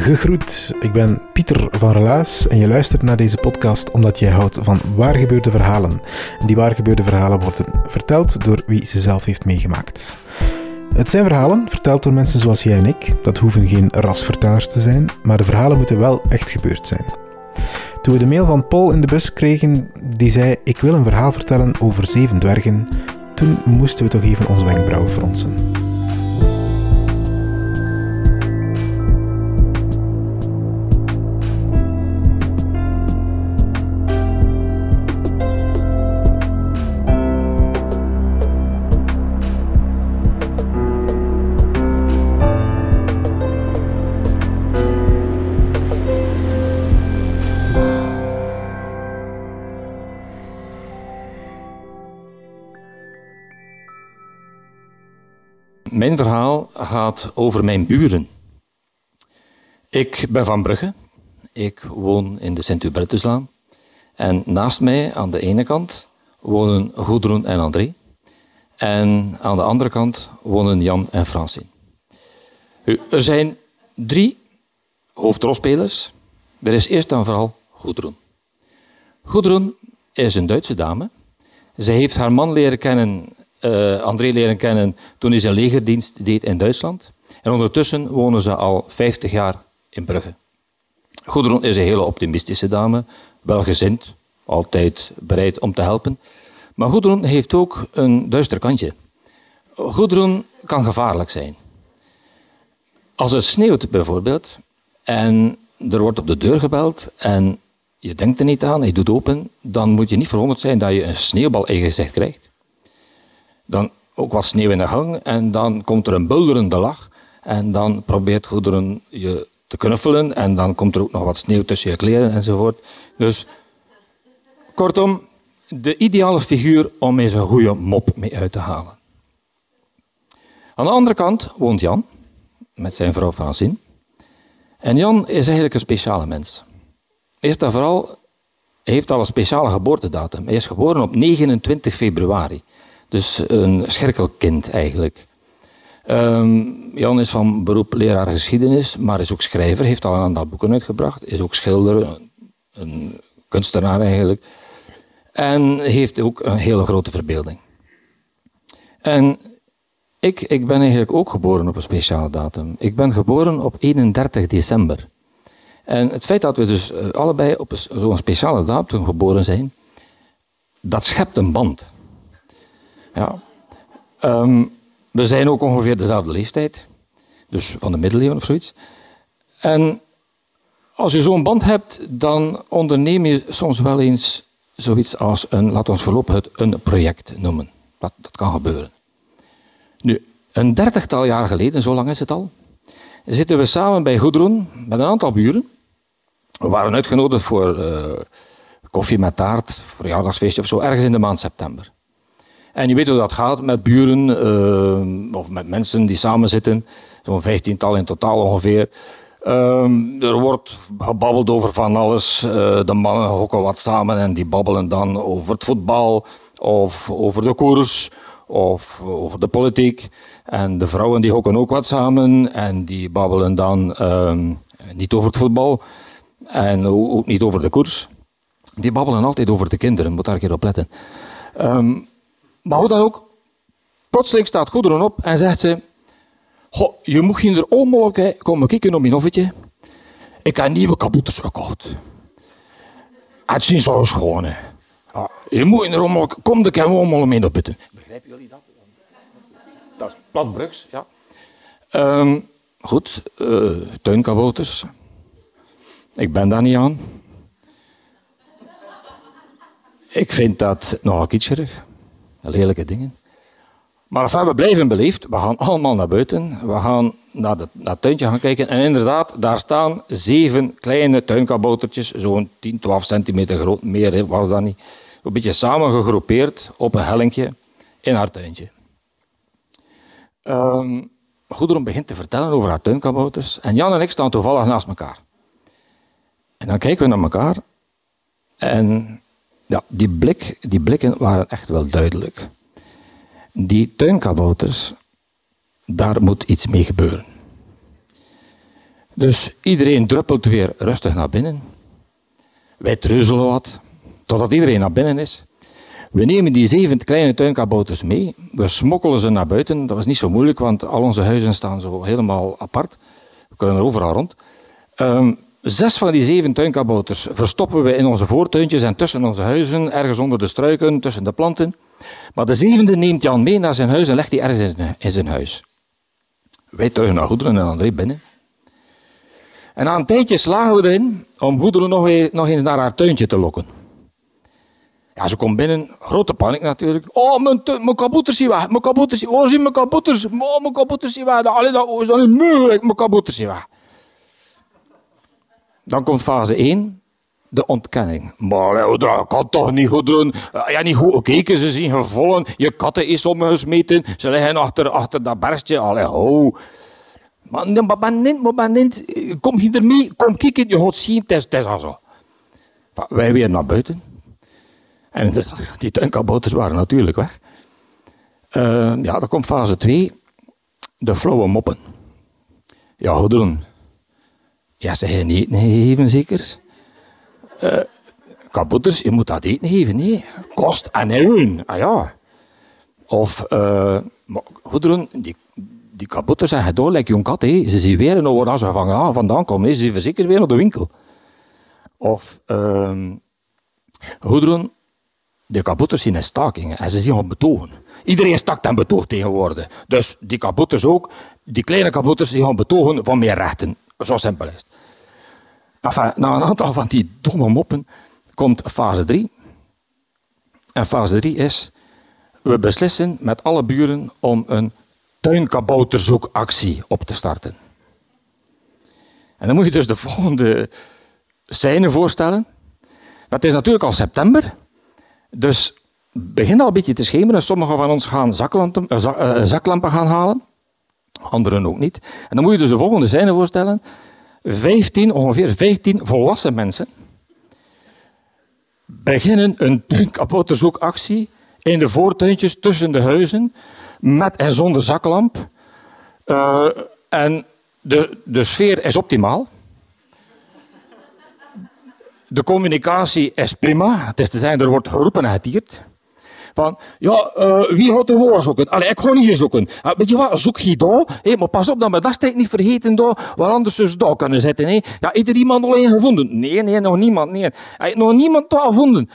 Gegroet, ik ben Pieter van Relaas en je luistert naar deze podcast omdat jij houdt van waargebeurde verhalen. En die waargebeurde verhalen worden verteld door wie ze zelf heeft meegemaakt. Het zijn verhalen verteld door mensen zoals jij en ik. Dat hoeven geen rasvertellers te zijn, maar de verhalen moeten wel echt gebeurd zijn. Toen we de mail van Paul in de bus kregen, die zei: Ik wil een verhaal vertellen over zeven dwergen, toen moesten we toch even onze wenkbrauwen fronsen. Mijn verhaal gaat over mijn buren. Ik ben van Brugge. Ik woon in de Sint-Hubertuslaan. En naast mij, aan de ene kant, wonen Goedroen en André. En aan de andere kant wonen Jan en Francine. Er zijn drie hoofdrolspelers. Er is eerst en vooral Goedroen. Goedroen is een Duitse dame. Ze heeft haar man leren kennen uh, André leren kennen toen hij zijn legerdienst deed in Duitsland. En ondertussen wonen ze al 50 jaar in Brugge. Goedron is een hele optimistische dame, welgezind, altijd bereid om te helpen. Maar Goedron heeft ook een duister kantje. Goedron kan gevaarlijk zijn. Als het sneeuwt bijvoorbeeld en er wordt op de deur gebeld en je denkt er niet aan, je doet open, dan moet je niet verwonderd zijn dat je een sneeuwbal in je gezicht krijgt. Dan ook wat sneeuw in de gang en dan komt er een bulderende lach. En dan probeert goederen je te knuffelen en dan komt er ook nog wat sneeuw tussen je kleren enzovoort. Dus kortom, de ideale figuur om eens een goede mop mee uit te halen. Aan de andere kant woont Jan met zijn vrouw Francine. En Jan is eigenlijk een speciale mens. Eerst en vooral heeft al een speciale geboortedatum. Hij is geboren op 29 februari. Dus een scherkelkind eigenlijk. Um, Jan is van beroep leraar geschiedenis, maar is ook schrijver, heeft al een aantal boeken uitgebracht, is ook schilder, een kunstenaar eigenlijk. En heeft ook een hele grote verbeelding. En ik, ik ben eigenlijk ook geboren op een speciale datum. Ik ben geboren op 31 december. En het feit dat we dus eh, allebei op zo'n speciale datum geboren zijn, dat schept een band. Ja. Ehm, we zijn ook ongeveer dezelfde leeftijd, dus van de middeleeuwen of zoiets. En als je zo'n band hebt, dan onderneem je soms wel eens zoiets als een, laat ons voorlopig het een project noemen. Dat, dat kan gebeuren. Nu, een dertigtal jaar geleden, zo lang is het al, zitten we samen bij Goedroen met een aantal buren. We waren uitgenodigd voor uh, koffie met taart, verjaardagsfeestje of zo, ergens in de maand september. En je weet hoe dat gaat met buren uh, of met mensen die samen zitten. Zo'n vijftiental in totaal ongeveer. Uh, er wordt gebabbeld over van alles. Uh, de mannen hokken wat samen en die babbelen dan over het voetbal of over de koers of over de politiek. En de vrouwen die hokken ook wat samen en die babbelen dan ehm, niet over het voetbal en ook niet over de koers. Die babbelen altijd over de kinderen, moet daar een keer op letten. Maar hoe dan ook, plotseling staat Goederen op en zegt ze, Goh, je moet hier onmogelijk komen kijken op mijn hoffetje. Ik heb nieuwe kabouters gekocht. Het zien zo schoon, Ja, je moet in de rommel, kom de kan allemaal mee opputten. Begrijpen jullie dat? Dat is platbrugs, ja. Ehm, goed, uh, tuinkabouters. Ik ben daar niet aan. Ik vind dat nogal kitscherig. Lelijke dingen. Maar we blijven beleefd. We gaan allemaal naar buiten. We gaan naar, naar het tuintje gaan kijken. En inderdaad, daar staan zeven kleine tuinkaboutertjes. Zo'n 10, 12 centimeter groot. Meer was dat niet. Een beetje samengegroepeerd op een hellinkje in haar tuintje. Um, Goederen begint te vertellen over haar tuinkabouters. En Jan en ik staan toevallig naast elkaar. En dan kijken we naar elkaar. En ja, die, blik, die blikken waren echt wel duidelijk. Die tuinkabouters, daar moet iets mee gebeuren. Dus iedereen druppelt weer rustig naar binnen. Wij treuzelen wat, totdat iedereen naar binnen is. We nemen die zeven kleine tuinkabouters mee. We smokkelen ze naar buiten. Dat was niet zo moeilijk, want al onze huizen staan zo helemaal apart. We kunnen er overal rond. Um, Zes van die zeven tuinkabouters verstoppen we in onze voortuintjes en tussen onze huizen, ergens onder de struiken, tussen de planten. Maar de zevende neemt Jan mee naar zijn huis en legt die ergens in zijn huis. Wij terug naar Goederen en André binnen. En na een tijdje slagen we erin om Goederen nog, eens naar haar tuintje te lokken. Ja, ze komt binnen, grote paniek natuurlijk. Oh, mijn, mijn kabouters zien weg, mijn kabouters, oh, zie mijn kabouters, oh, mijn kabouters zien weg. Dat is niet mijn kabouters zien weg. Dan komt fase 1, de ontkenning. Maar dat kan toch niet goed doen. Ja, niet goed gekeken, ze zien gevallen. Je katten is omgesmeten. Ze liggen achter, achter dat bergje. Allee, ho. Maar, maar, maar niet. Kom hier mee, kom kijken, je gaat zien, het is, het al zo. Wij weer naar buiten. En die tuinkabouters waren natuurlijk weg. Uh, ja, dan komt fase 2. De flauwe moppen. Ja, goed doen. Ja, ze gaan eten geven, zeker? Uh, je moet dat eten geven, nee. Kost en eeuwen, ah ja. Of, uh, goederen, die, die kabouters zijn gedaan, like jong kat, Ze zien weer en waar ze van ah, vandaan komen, ze zien zeker weer naar de winkel. Of, uh, goederen, de kabouters zien in stakingen en ze zien op betogen. Iedereen stakt en betoogt tegenwoordig. Dus die kabouters ook, die kleine kabouters, die gaan betogen van meer rechten. Zo simpel is het. Na een aantal van die domme moppen komt fase 3. En fase 3 is, we beslissen met alle buren om een tuinkabouterzoekactie op te starten. En dan moet je dus de volgende scène voorstellen. Het is natuurlijk al september, dus begint al een beetje te schemeren. Sommigen van ons gaan zaklampen, uh, zaklampen gaan halen, anderen ook niet. En dan moet je dus de volgende scène voorstellen. 15, ongeveer 15 volwassen mensen beginnen een tuinkapotterzoekactie in de voortuintjes tussen de huizen met en zonder zaklamp. Uh, en de, de sfeer is optimaal. De communicatie is prima. Het is te zijn, er wordt geroepen en getierd. Van, ja, uh, wie gaat de zoeken? Allee, ik ga niet zoeken. Uh, weet je wat, zoek je daar. Hey, maar pas op dat we dat steek niet vergeten daar, waar anders dus daar kunnen zitten. Hey. Ja, heeft er iemand al een gevonden? Nee, nee, nog niemand. Nee. Hij nog niemand daar gevonden.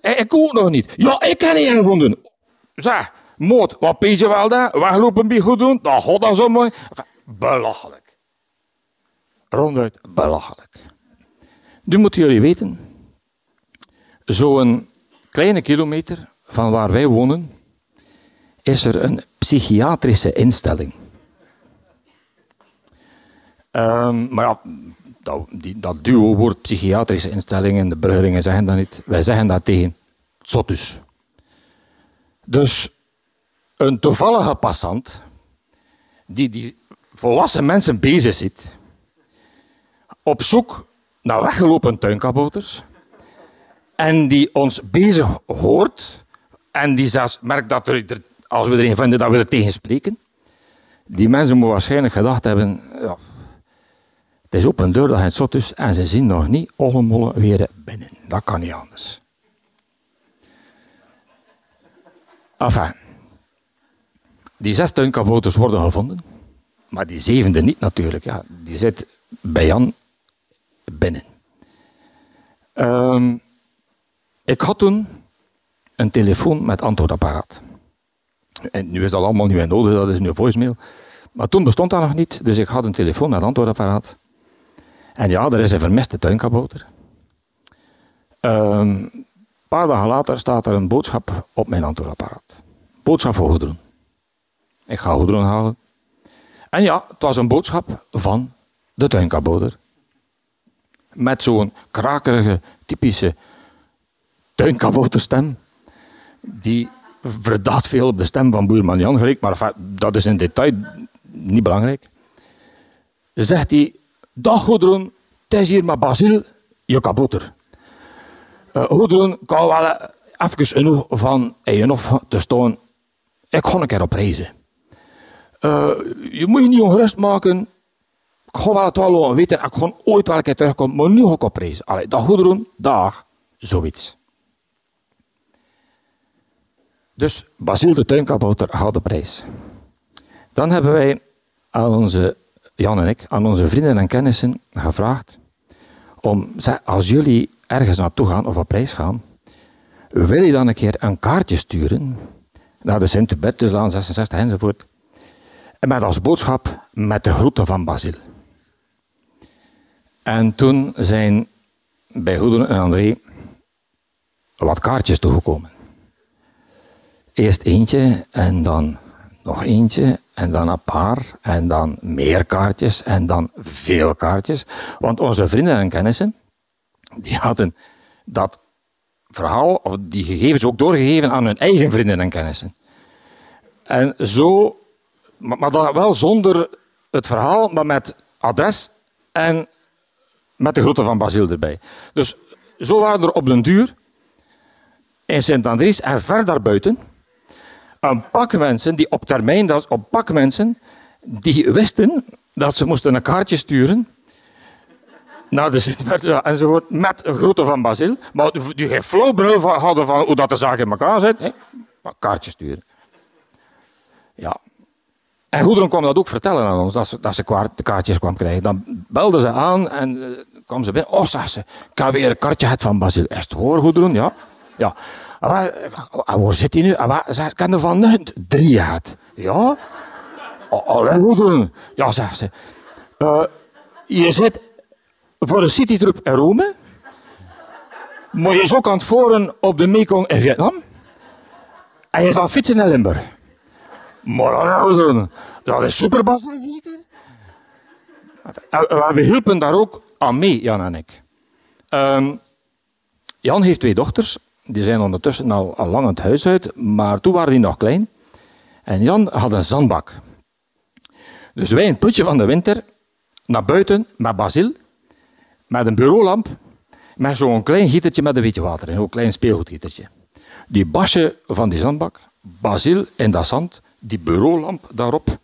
Uh, ik ook nog niet. Ja, ik heb een gevonden. Zeg, moord, wat pees je wel daar? Weglopen bij goed doen? Dat gaat dan zo mooi. Belachelijk. Ronduit belachelijk. Nu moeten jullie weten, zo'n kleine kilometer van waar wij wonen, is er een psychiatrische instelling. Um, maar ja, dat, die, dat duo-woord psychiatrische instellingen, de Bruggeringen zeggen dat niet. Wij zeggen dat tegen zotus. Dus een toevallige passant, die die volwassen mensen bezig zit, op zoek naar weggelopen tuinkabouters, en die ons bezig hoort en die zelfs merkt dat er, als we erin vinden dat we er tegen spreken, die mensen moeten waarschijnlijk gedacht hebben, ja, het is op een deur dat het zot is en ze zien nog niet allemaal weer binnen. Dat kan niet anders. Enfin, die zes tuinkabouters worden gevonden, maar die zevende niet natuurlijk. Ja, die zit bij Jan binnen. Um, ik had toen een telefoon met antwoordapparaat. En nu is dat allemaal niet meer nodig, dat is nu voicemail. Maar toen bestond dat nog niet, dus ik had een telefoon met antwoordapparaat. En ja, er is een vermiste tuinkabouter. Ehm, een paar dagen later staat er een boodschap op mijn antwoordapparaat. Boodschap voor Goedroen. Ik ga Goedroen halen. En ja, het was een boodschap van de tuinkabouter. Met zo'n krakerige, typische tuinkabouterstem. Die verdacht veel op de stem van Boerman Jan gelijk, maar dat is in detail niet belangrijk. Zegt hij, dag Goedroen, het is hier maar Basil, je kabouter. Uh, Goedroen, kan wel even genoeg van je nog te staan. Ik ga een keer op reizen. Uh, je moet je niet ongerust maken. Ik ga wel het wel weten. Ik ga ooit wel een keer terugkomen. Maar nu ga ik op reizen. Allee, dag dag. Zoiets. Dus Basil de tuinkabouter gaat op reis. Dan hebben wij aan onze, Jan en ik, aan onze vrienden en kennissen gevraagd om, als jullie ergens naartoe gaan of op reis gaan, wil je dan een keer een kaartje sturen naar de Sint-Hubertuslaan 66 enzovoort. En met als boodschap met de groeten van Basil. En toen zijn bij Goederen en André wat kaartjes toegekomen. Eerst eentje en dan nog eentje en dan een paar en dan meer kaartjes en dan veel kaartjes. Want onze vrienden en kennissen, die hadden dat verhaal, of die gegevens ook doorgegeven aan hun eigen vrienden en kennissen. En zo, maar dan wel zonder het verhaal, maar met adres en met de groeten van Basil erbij. Dus zo waren er op den duur in Sint-Andries en ver buiten een pak mensen die op termijn, dat op pak mensen die wisten dat ze moesten een kaartje sturen naar de sint enzovoort, met een grote van Basil, maar die geen flauw hadden van hoe dat de zaak in elkaar zit. Hè? Kaartje sturen. Ja. En Goederen kwam dat ook vertellen aan ons, dat ze, dat ze de kaartjes kwam krijgen. Dan belden ze aan en uh, kwam ze binnen. Oh, zag ze, ik heb weer een kaartje het van Basil. Is het hoor, Goederen? Ja. Ja. Ah, waar zit hij nu? Ze kan van drie uit. Ja? Allee, Goederen. Ja, zegt ze. Uh, je zit voor de citytrip in Rome. Maar je is ook aan het voeren op de Mekong in Vietnam. En je het fietsen in Limburg. Maar dat is super zeker. We hielpen daar ook aan mee, Jan en ik. Um, Jan heeft twee dochters. Die zijn ondertussen al, al lang het huis uit, maar toen waren die nog klein. En Jan had een zandbak. Dus wij putje van de winter naar buiten met Basil met een bureaulamp, met zo'n klein gietertje met een beetje water in, zo'n klein speelgoedgietertje. Die basje van die zandbak, basil in dat zand, die bureaulamp daarop,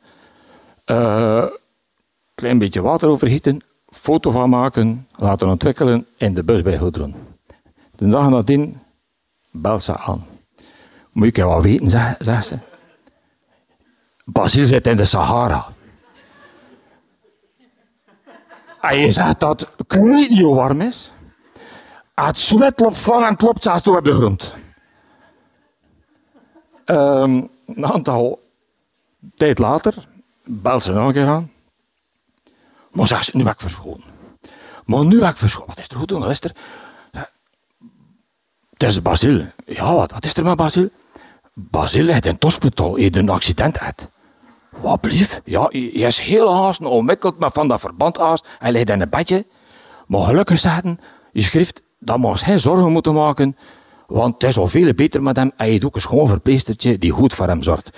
uh, klein beetje water overgieten, foto van maken, laten ontwikkelen in de bus bij Goedron. De dag nadien belt ze aan. Moet je wel weten, zegt ze. Basil zit in de Sahara. En je zegt dat ik weet niet hoe warm is. Het zweet loopt van en klopt zelfs door op de grond. Um, een aantal tijd later belt ze nog een aan. Maar zegt ze, nu ben ik verscholen. Maar nu ben ik verscholen. Wat is er goed doen? Wat is er? Het is Basil. Ja, wat is er met Basil? Basil heeft in het hospital een accident gehad. Wat blief? Ja, hij is heel haast onwikkeld met van dat verband haast. Hij ligt in een bedje. Maar gelukkig zeggen, je schrift, dat ons geen zorgen moeten maken. Want het is al veel beter met hem. Hij heeft ook een schoon verpleestertje die goed voor hem zorgt.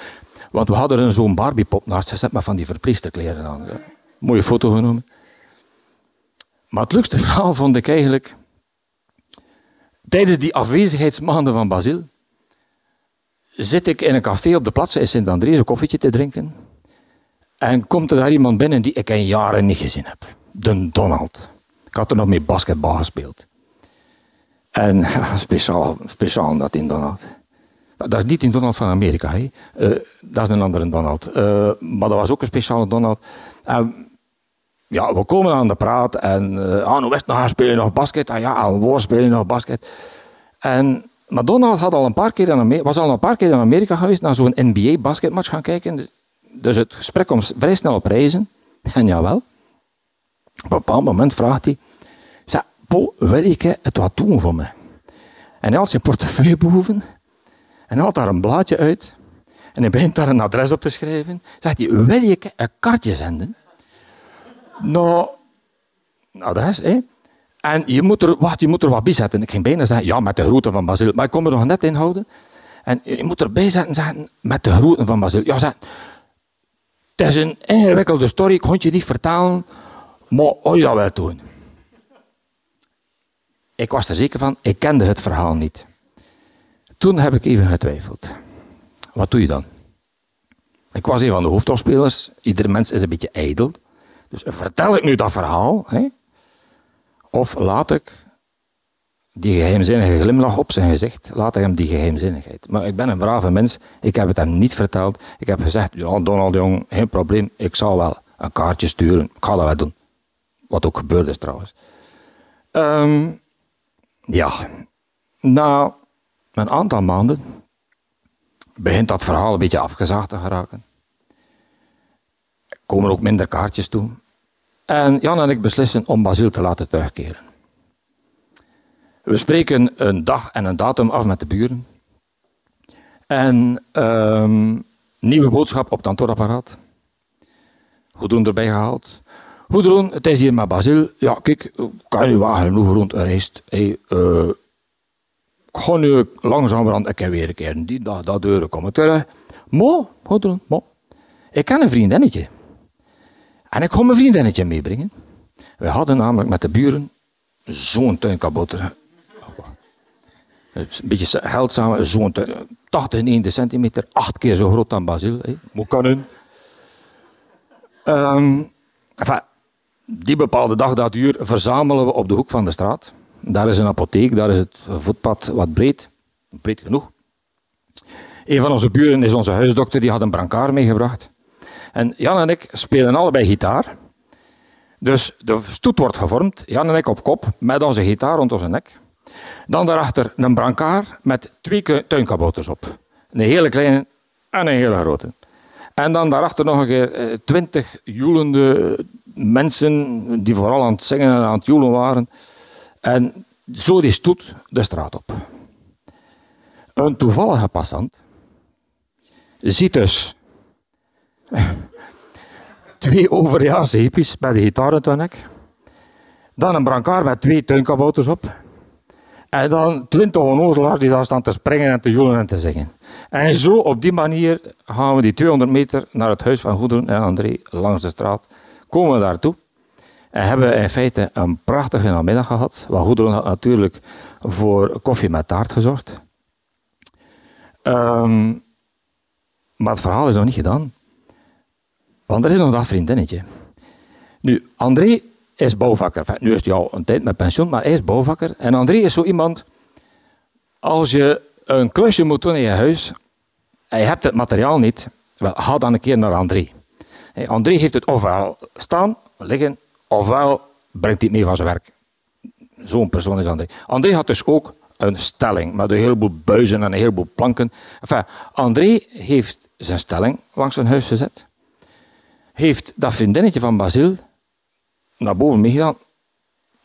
Want we hadden er zo'n Barbiepop naast gezet met van die verpleesterkleren aan. Mooie foto genomen. Maar het leukste verhaal vond ik eigenlijk... Tijdens die afwezigheidsmaanden van Basil zit ik in een café op de plaats in Sint-Andries een koffietje te drinken. En komt er daar iemand binnen die ik in jaren niet gezien heb. De Donald. Ik had er nog mee basketbal gespeeld. En speciaal, speciaal dat in Donald. Dat is niet in Donald van Amerika, hè. Uh, dat is een andere Donald. Uh, maar dat was ook een speciale Donald. Ja, we komen aan de praat en uh, ah, het nog? Speel je nog basket? Ah ja, aan woord speel je nog basket. En maar Donald had al een paar keer in was al een paar keer in Amerika geweest naar zo'n NBA-basketmatch gaan kijken. Dus, dus het gesprek komt vrij snel op reizen. En jawel, op een bepaald moment vraagt hij, zeg, Paul, wil je het wat doen voor me? En hij had zijn portefeuille boven en haalt daar een blaadje uit en hij begint daar een adres op te schrijven. Zegt hij, wil je een kaartje zenden? Nou, een adres, hè? En je moet, er, wacht, je moet er wat bij zetten. Ik ging bijna zeggen, ja, met de groeten van Basil. Maar ik kon er nog net in houden. En je moet erbij zetten, zeggen, met de groeten van Basil. Ja, zeg, het is een ingewikkelde story, ik kon je niet vertalen. Maar oh ja, wel doen. Ik was er zeker van, ik kende het verhaal niet. Toen heb ik even getwijfeld. Wat doe je dan? Ik was een van de hoofdrolspelers. Iedere mens is een beetje ijdel. Dus vertel ik nu dat verhaal? Hè? Of laat ik die geheimzinnige glimlach op zijn gezicht, laat ik hem die geheimzinnigheid. Maar ik ben een brave mens, ik heb het hem niet verteld. Ik heb gezegd, ja Donald Jong, geen probleem, ik zal wel een kaartje sturen. Ik ga dat wel doen. Wat ook gebeurd is trouwens. Um, ja, na een aantal maanden begint dat verhaal een beetje afgezaagd te geraken. Er komen ook minder kaartjes toe. En Jan en ik beslissen om Basil te laten terugkeren. We spreken een dag en een datum af met de buren. En um, nieuwe boodschap op het antwoordapparaat. Goedroen erbij gehaald. Goedroen, het is hier met Basil. Ja, kijk, kan je wagen genoeg rond uh, ik ga nu langzamerhand ik weer een keer die dag dat deuren komen terug. Mo, Goedroen, mo. Ik ken een vriendinnetje. En ik ga mijn vriendinnetje meebrengen. We hadden namelijk met de buren zo'n tuinkabotter. Een beetje geld samen, zo'n 80 90 centimeter, acht keer zo groot dan Basil. Moet kunnen. Um, enfin, die bepaalde dag, dat uur, verzamelen we op de hoek van de straat. Daar is een apotheek, daar is het voetpad wat breed. Breed genoeg. Een van onze buren is onze huisdokter, die had een brancard meegebracht. En Jan en ik spelen allebei gitaar. Dus de stoet wordt gevormd, Jan en ik op kop, met onze gitaar rond onze nek. Dan daarachter een brancard met twee tuinkabouters op. Een hele kleine en een hele grote. En dan daarachter nog een keer eh, twintig joelende mensen die vooral aan het zingen en aan het joelen waren. En zo die stoet de straat op. Een toevallige passant ziet dus twee overjaarse hippies met de gitaar in nek. Dan een brancard met twee tuinkabouters op. En dan twintig onnozelaars die daar staan te springen en te joelen en te zingen. En zo op die manier gaan we die 200 meter naar het huis van Goederen en André langs de straat. Komen we daartoe. En hebben in feite een prachtige namiddag gehad. Wat Goederen had natuurlijk voor koffie met taart gezorgd. Um, maar het verhaal is nog niet gedaan. Want er is nog dat vriendinnetje. Nu, André is bouwvakker. nu is hij al een tijd met pensioen, maar hij is bouwvakker. En André is zo iemand, als je een klusje moet doen in je huis, en je hebt het materiaal niet, wel, ga dan een keer naar André. André heeft het ofwel staan, liggen, ofwel brengt hij het mee van zijn werk. Zo'n persoon is André. André had dus ook een stelling met een heleboel buizen en een heleboel planken. Enfin, André heeft zijn stelling langs zijn huis gezet heeft dat vriendinnetje van Basil naar boven meegedaan,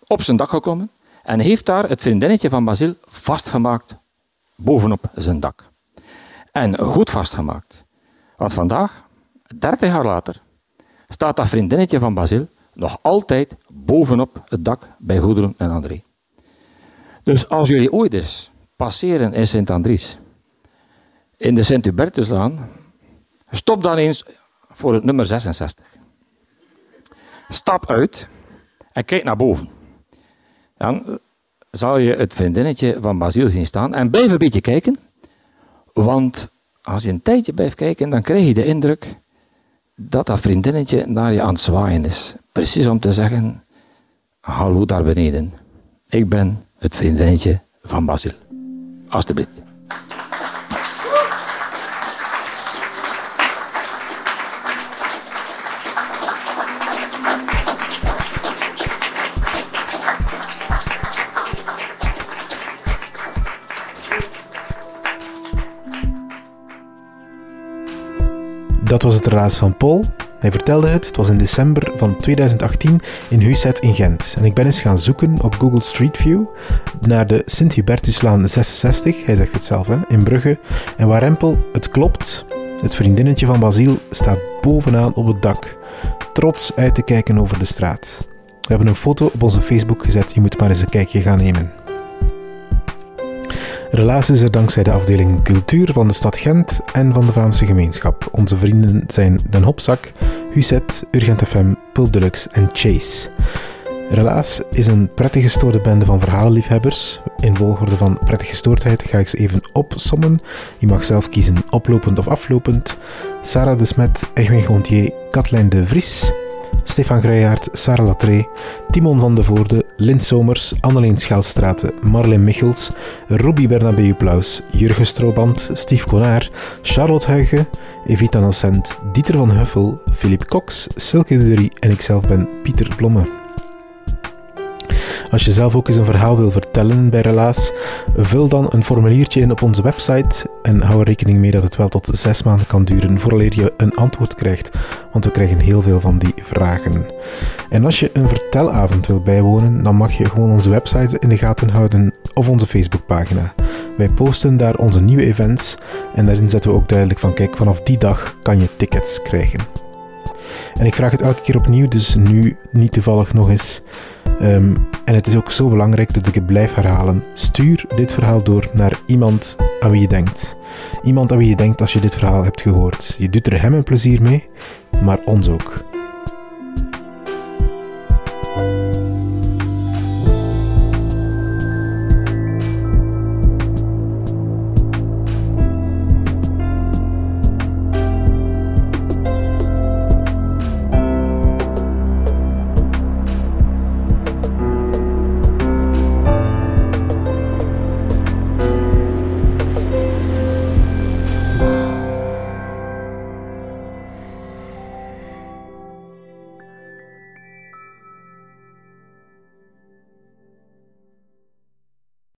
op zijn dak gekomen en heeft daar het vriendinnetje van Basil vastgemaakt bovenop zijn dak. En goed vastgemaakt. Want vandaag, 30 jaar later, staat dat vriendinnetje van Basil nog altijd bovenop het dak bij Goederen en André. Dus als jullie ooit eens passeren in Sint-Andries, in de Sint-Hubertuslaan, stop dan eens voor het nummer 66. Stap uit en kijk naar boven. Dan zal je het vriendinnetje van Basiel zien staan en blijf een beetje kijken. Want als je een tijdje blijft kijken, dan krijg je de indruk dat dat vriendinnetje naar je aan het zwaaien is. Precies om te zeggen, hallo daar beneden. Ik ben het vriendinnetje van Basil. Alsjeblieft. Was het relaas van Paul. Hij vertelde het, het was in december van 2018 in Huset in Gent. En ik ben eens gaan zoeken op Google Street View naar de Sint-Hubertuslaan 66, hij zegt het zelf, hè, in Brugge. En waar Rempel, het klopt, het vriendinnetje van Basiel staat bovenaan op het dak, trots uit te kijken over de straat. We hebben een foto op onze Facebook gezet, je moet maar eens een kijkje gaan nemen. Relaas is er dankzij de afdeling Cultuur van de stad Gent en van de Vlaamse gemeenschap. Onze vrienden zijn Den Hopzak, Huset, Urgent FM, Pulp Deluxe en Chase. Relaas is een prettig gestoorde bende van verhalenliefhebbers. In volgorde van prettig gestoordheid ga ik ze even opsommen. Je mag zelf kiezen oplopend of aflopend. Sarah de Smet, Egwin Gontier, Katlijn de Vries, Stefan Greijaert, Sarah Latré, Timon van de Voorde, Lint Somers, Anneleen Schelstraten, Marleen Michels, Ruby Bernabeu Plaus, Jurgen Strooband, Steve Konaar, Charlotte Huigen, Evita Nocent, Dieter van Huffel, Philippe Cox, Silke Dury en ikzelf ben Pieter Blomme. Als je zelf ook eens een verhaal wil vertellen bij Relaas, vul dan een formuliertje in op onze website en hou er rekening mee dat het wel tot zes maanden kan duren vooraleer je een antwoord krijgt, want we krijgen heel veel van die vragen. En als je een vertelavond wil bijwonen, dan mag je gewoon onze website in de gaten houden of onze Facebookpagina. Wij posten daar onze nieuwe events en daarin zetten we ook duidelijk van kijk, vanaf die dag kan je tickets krijgen. En ik vraag het elke keer opnieuw, dus nu niet toevallig nog eens. Um, en het is ook zo belangrijk dat ik het blijf herhalen. Stuur dit verhaal door naar iemand aan wie je denkt. Iemand aan wie je denkt als je dit verhaal hebt gehoord. Je doet er hem een plezier mee, maar ons ook.